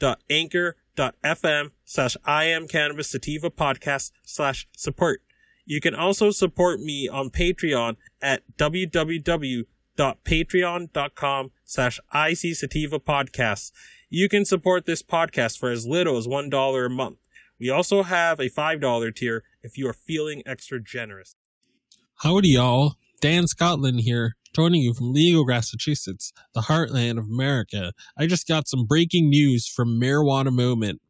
www.anchor.fm slash I am cannabis sativa podcast slash support. You can also support me on Patreon at www.patreon.com slash IC Sativa Podcasts. You can support this podcast for as little as $1 a month. We also have a $5 tier if you are feeling extra generous. Howdy, y'all. Dan Scotland here, joining you from Legal, Massachusetts, the heartland of America. I just got some breaking news from Marijuana Moment,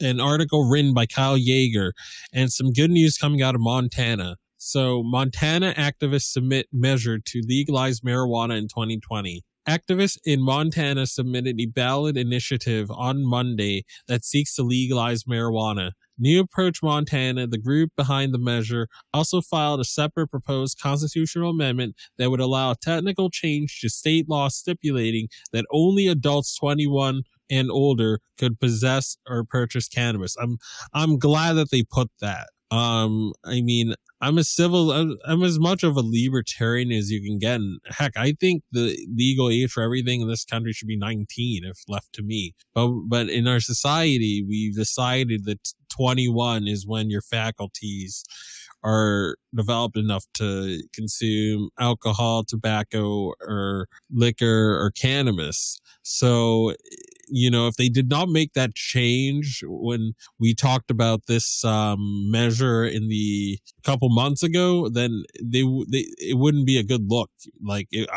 an article written by Kyle Jaeger, and some good news coming out of Montana. So, Montana activists submit measure to legalize marijuana in 2020. Activists in Montana submitted a ballot initiative on Monday that seeks to legalize marijuana. New Approach Montana, the group behind the measure, also filed a separate proposed constitutional amendment that would allow a technical change to state law stipulating that only adults 21 and older could possess or purchase cannabis. I'm I'm glad that they put that. Um, I mean, I'm a civil, I'm, I'm, as much of a libertarian as you can get. And heck, I think the legal age for everything in this country should be 19 if left to me. But, but in our society, we've decided that 21 is when your faculties are developed enough to consume alcohol, tobacco, or liquor or cannabis. So you know, if they did not make that change when we talked about this um, measure in the couple months ago, then they, they it wouldn't be a good look. Like it,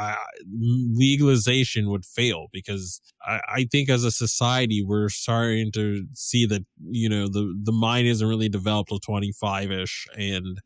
legalization would fail because I, I think as a society we're starting to see that you know the the mind isn't really developed till twenty five ish and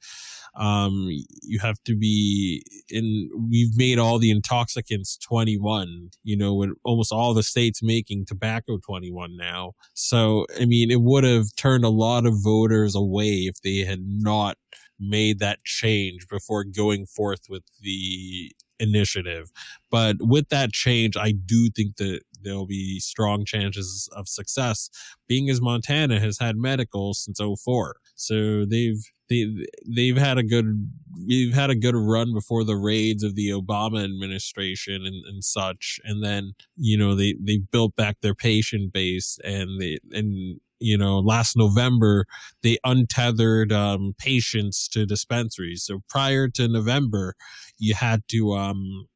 um, you have to be in, we've made all the intoxicants 21, you know, with almost all the states making tobacco 21 now. So, I mean, it would have turned a lot of voters away if they had not made that change before going forth with the initiative. But with that change, I do think that there'll be strong chances of success, being as Montana has had medical since 04. So they've they they've had a good we've had a good run before the raids of the Obama administration and, and such, and then you know they they built back their patient base and they and you know last November they untethered um, patients to dispensaries. So prior to November, you had to um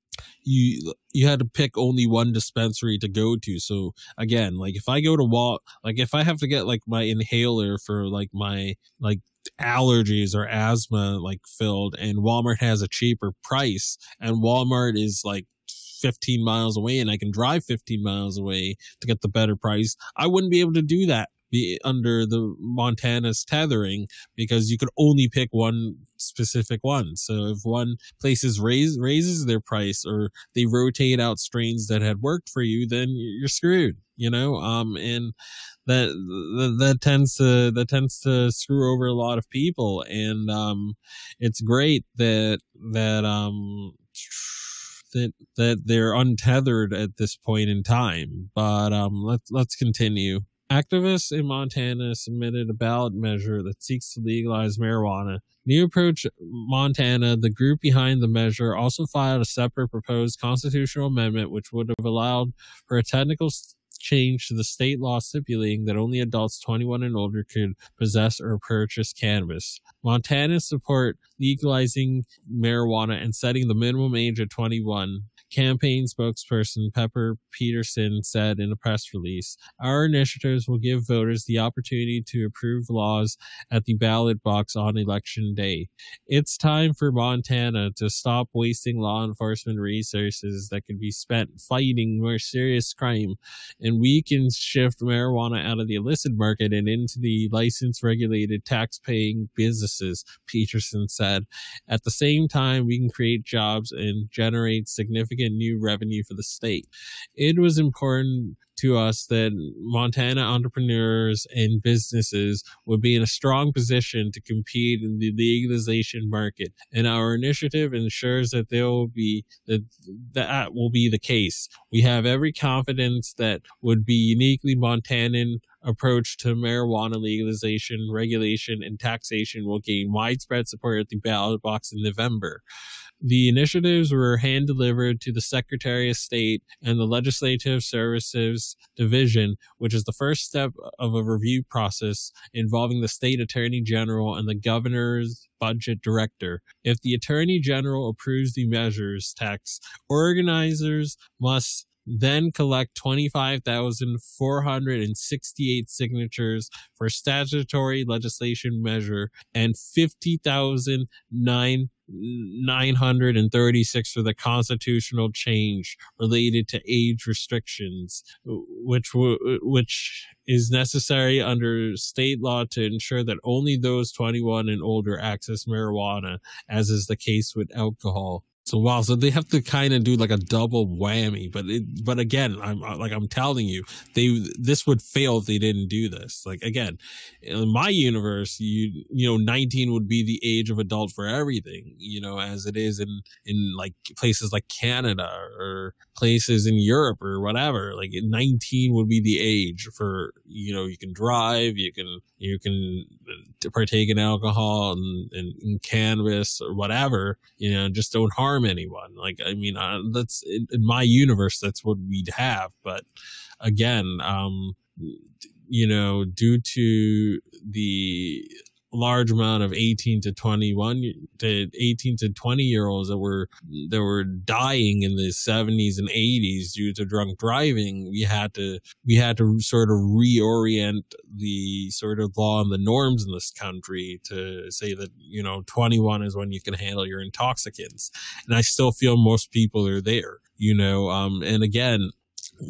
you you had to pick only one dispensary to go to. So again like if i go to wall like if i have to get like my inhaler for like my like allergies or asthma like filled and Walmart has a cheaper price and Walmart is like 15 miles away and I can drive 15 miles away to get the better price, I wouldn't be able to do that be under the Montana's tethering because you could only pick one specific one. So if one places raise raises their price or they rotate out strains that had worked for you, then you're screwed. You know, um, and that that, that tends to that tends to screw over a lot of people, and um, it's great that that um that that they're untethered at this point in time. But um, let's let's continue. Activists in Montana submitted a ballot measure that seeks to legalize marijuana. New Approach Montana, the group behind the measure, also filed a separate proposed constitutional amendment which would have allowed for a technical change to the state law stipulating that only adults 21 and older could possess or purchase cannabis. Montana support legalizing marijuana and setting the minimum age at 21 Campaign spokesperson Pepper Petersen said in a press release Our initiatives will give voters the opportunity to approve laws at the ballot box on election day. It's time for Montana to stop wasting law enforcement resources that could be spent fighting more serious crime, and we can shift marijuana out of the illicit market and into the license regulated tax paying businesses, Peterson said. At the same time, we can create jobs and generate significant new revenue for the state. It was important to us that Montana entrepreneurs and businesses would be in a strong position to compete in the legalization market. And our initiative ensures that there will be that that will be the case. We have every confidence that would be uniquely Montanan approach to marijuana legalization, regulation, and taxation will gain widespread support at the ballot box in November. The initiatives were hand delivered to the Secretary of State and the Legislative Services Division, which is the first step of a review process involving the State Attorney General and the Governor's Budget Director. If the Attorney General approves the measures text, organizers must then collect 25,468 signatures for statutory legislation measure and 50,009 936 for the constitutional change related to age restrictions, which which is necessary under state law to ensure that only those 21 and older access marijuana, as is the case with alcohol. So wow, so they have to kind of do like a double whammy, but it, but again, I'm like I'm telling you, they this would fail if they didn't do this. Like again, in my universe, you you know, 19 would be the age of adult for everything, you know, as it is in in like places like Canada or places in Europe or whatever. Like 19 would be the age for you know, you can drive, you can you can partake in alcohol and, and, and cannabis or whatever, you know, just don't harm anyone. Like, I mean, uh, that's in, in, my universe, that's what we'd have. But again, um, you know, due to the large amount of 18 to 21 to 18 to 20 year olds that were that were dying in the 70s and 80s due to drunk driving we had to we had to sort of reorient the sort of law and the norms in this country to say that you know 21 is when you can handle your intoxicants. And i still feel most people are there you know um and again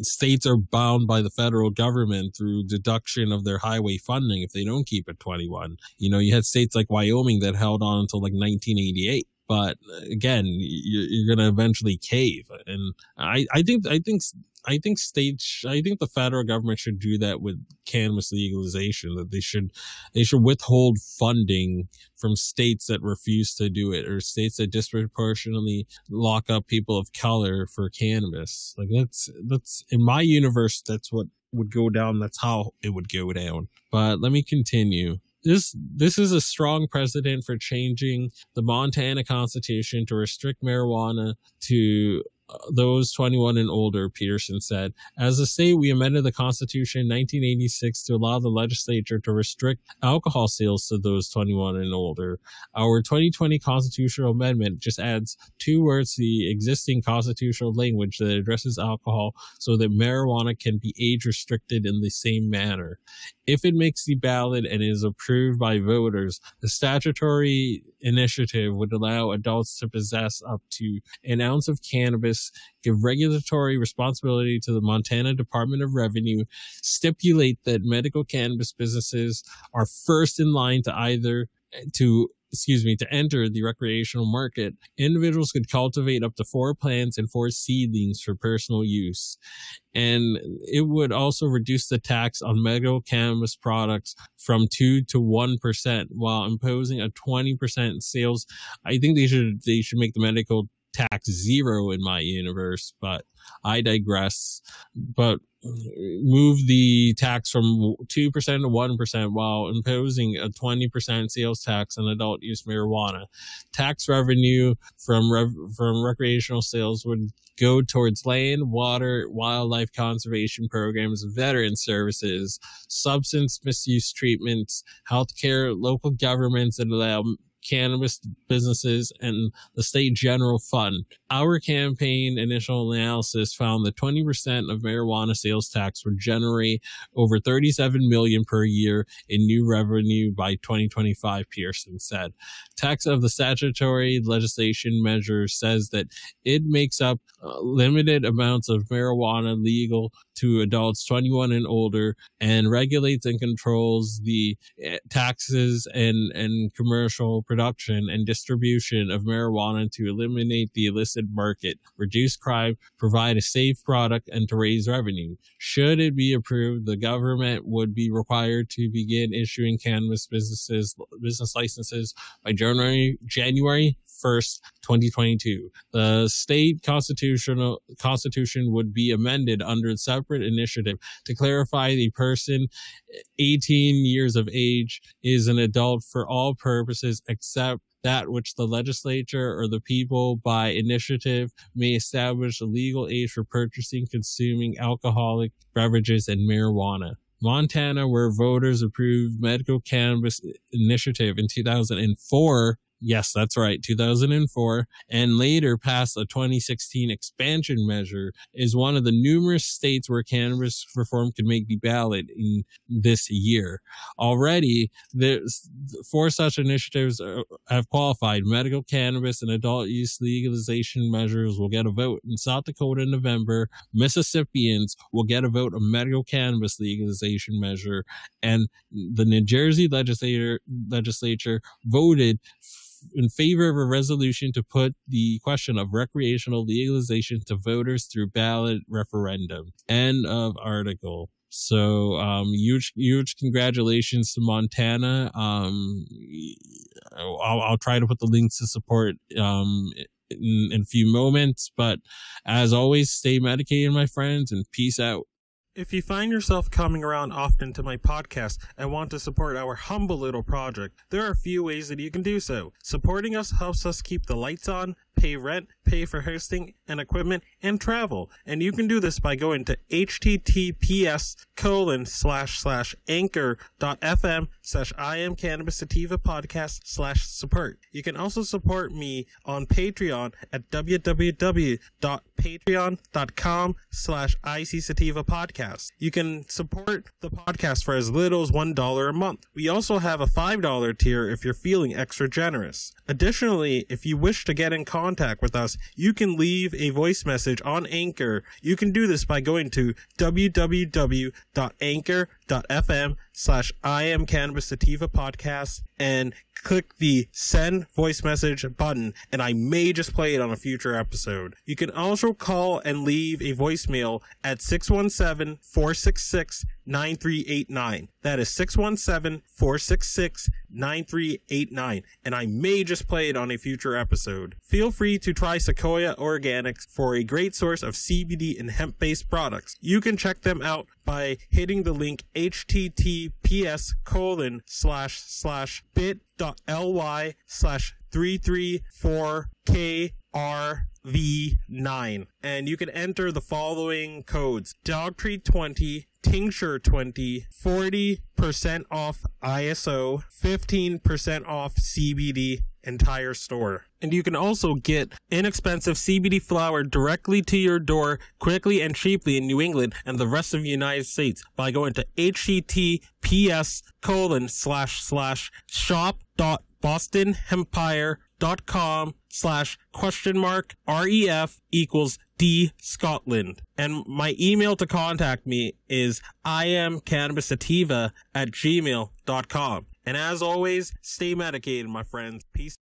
states are bound by the federal government through deduction of their highway funding if they don't keep it 21. You know, you had states like Wyoming that held on until like 1988 but uh, again, you're, you're going to eventually cave. And I, I think, I think, I think states, I think the federal government should do that with cannabis legalization, that they should, they should withhold funding from states that refuse to do it or states that disproportionately lock up people of color for cannabis. Like that's, that's in my universe, that's what would go down. That's how it would go down. But let me continue this this is a strong precedent for changing the Montana Constitution to restrict marijuana to those 21 and older, Petersen said. As a state, we amended the Constitution in 1986 to allow the legislature to restrict alcohol sales to those 21 and older. Our 2020 constitutional amendment just adds two words to the existing constitutional language that addresses alcohol so that marijuana can be age restricted in the same manner. If it makes the ballot and is approved by voters, the statutory initiative would allow adults to possess up to an ounce of cannabis, give regulatory responsibility to the Montana Department of Revenue, stipulate that medical cannabis businesses are first in line to either to excuse me, to enter the recreational market, individuals could cultivate up to four plants and four seedlings for personal use. And it would also reduce the tax on medical cannabis products from two to one percent while imposing a 20% sales. I think they should, they should make the medical tax zero in my universe, but I digress. But move the tax from 2% to 1% while imposing a 20% sales tax on adult use marijuana. Tax revenue from from recreational sales would go towards land, water, wildlife conservation programs, veteran services, substance misuse treatments, healthcare, local governments that allow cannabis businesses and the state general fund. Our campaign initial analysis found that 20% of marijuana sales tax would generate over 37 million per year in new revenue by 2025, Pearson said. Tax of the statutory legislation measure says that it makes up uh, limited amounts of marijuana legal to adults 21 and older and regulates and controls the eh, taxes and, and commercial production and distribution of marijuana to eliminate the illicit market, reduce crime, provide a safe product, and to raise revenue. Should it be approved, the government would be required to begin issuing cannabis businesses business licenses by January January 1st, 2022. The state constitutional constitution would be amended under a separate initiative to clarify the person 18 years of age is an adult for all purposes except that which the legislature or the people by initiative may establish a legal age for purchasing, consuming alcoholic beverages and marijuana. Montana, where voters approved medical cannabis initiative in 2004, Yes, that's right. 2004 and later passed a 2016 expansion measure is one of the numerous states where cannabis reform could make the ballot in this year. Already, there's four such initiatives have qualified. Medical cannabis and adult use legalization measures will get a vote in South Dakota in November. Mississippians will get a vote on medical cannabis legalization measure and the New Jersey legislature legislature voted in favor of a resolution to put the question of recreational legalization to voters through ballot referendum. End of article. So, um, huge, huge congratulations to Montana. Um, I'll, I'll try to put the links to support, um, in, in a few moments, but as always, stay medicated, my friends, and peace out. If you find yourself coming around often to my podcast and want to support our humble little project, there are a few ways that you can do so. Supporting us helps us keep the lights on, pay rent, pay for hosting and equipment, and travel. And you can do this by going to https colon slash slash anchor dot fm slash I am cannabis sativa podcast slash support. You can also support me on Patreon at www.patreon.com slash IC sativa podcast. You can support the podcast for as little as $1 a month. We also have a $5 tier if you're feeling extra generous. Additionally, if you wish to get in contact contact with us, you can leave a voice message on Anchor. You can do this by going to www.anchor.fm slash I am cannabis sativa podcast and click the send voice message button and I may just play it on a future episode. You can also call and leave a voicemail at 617 466 9389. That is 617 466 9389. And I may just play it on a future episode. Feel free to try Sequoia Organics for a great source of CBD and hemp based products. You can check them out by hitting the link https colon slash slash bit.ly slash 334krv9 and you can enter the following codes. Dogtree 20 tincture 20 40% off iso 15% off cbd entire store. And you can also get inexpensive CBD flower directly to your door quickly and cheaply in New England and the rest of the United States by going to https colon slash slash shop dot bostonhempire.com slash question mark ref equals d scotland and my email to contact me is i am cannabis sativa at gmail.com and as always, stay medicated, my friends. Peace.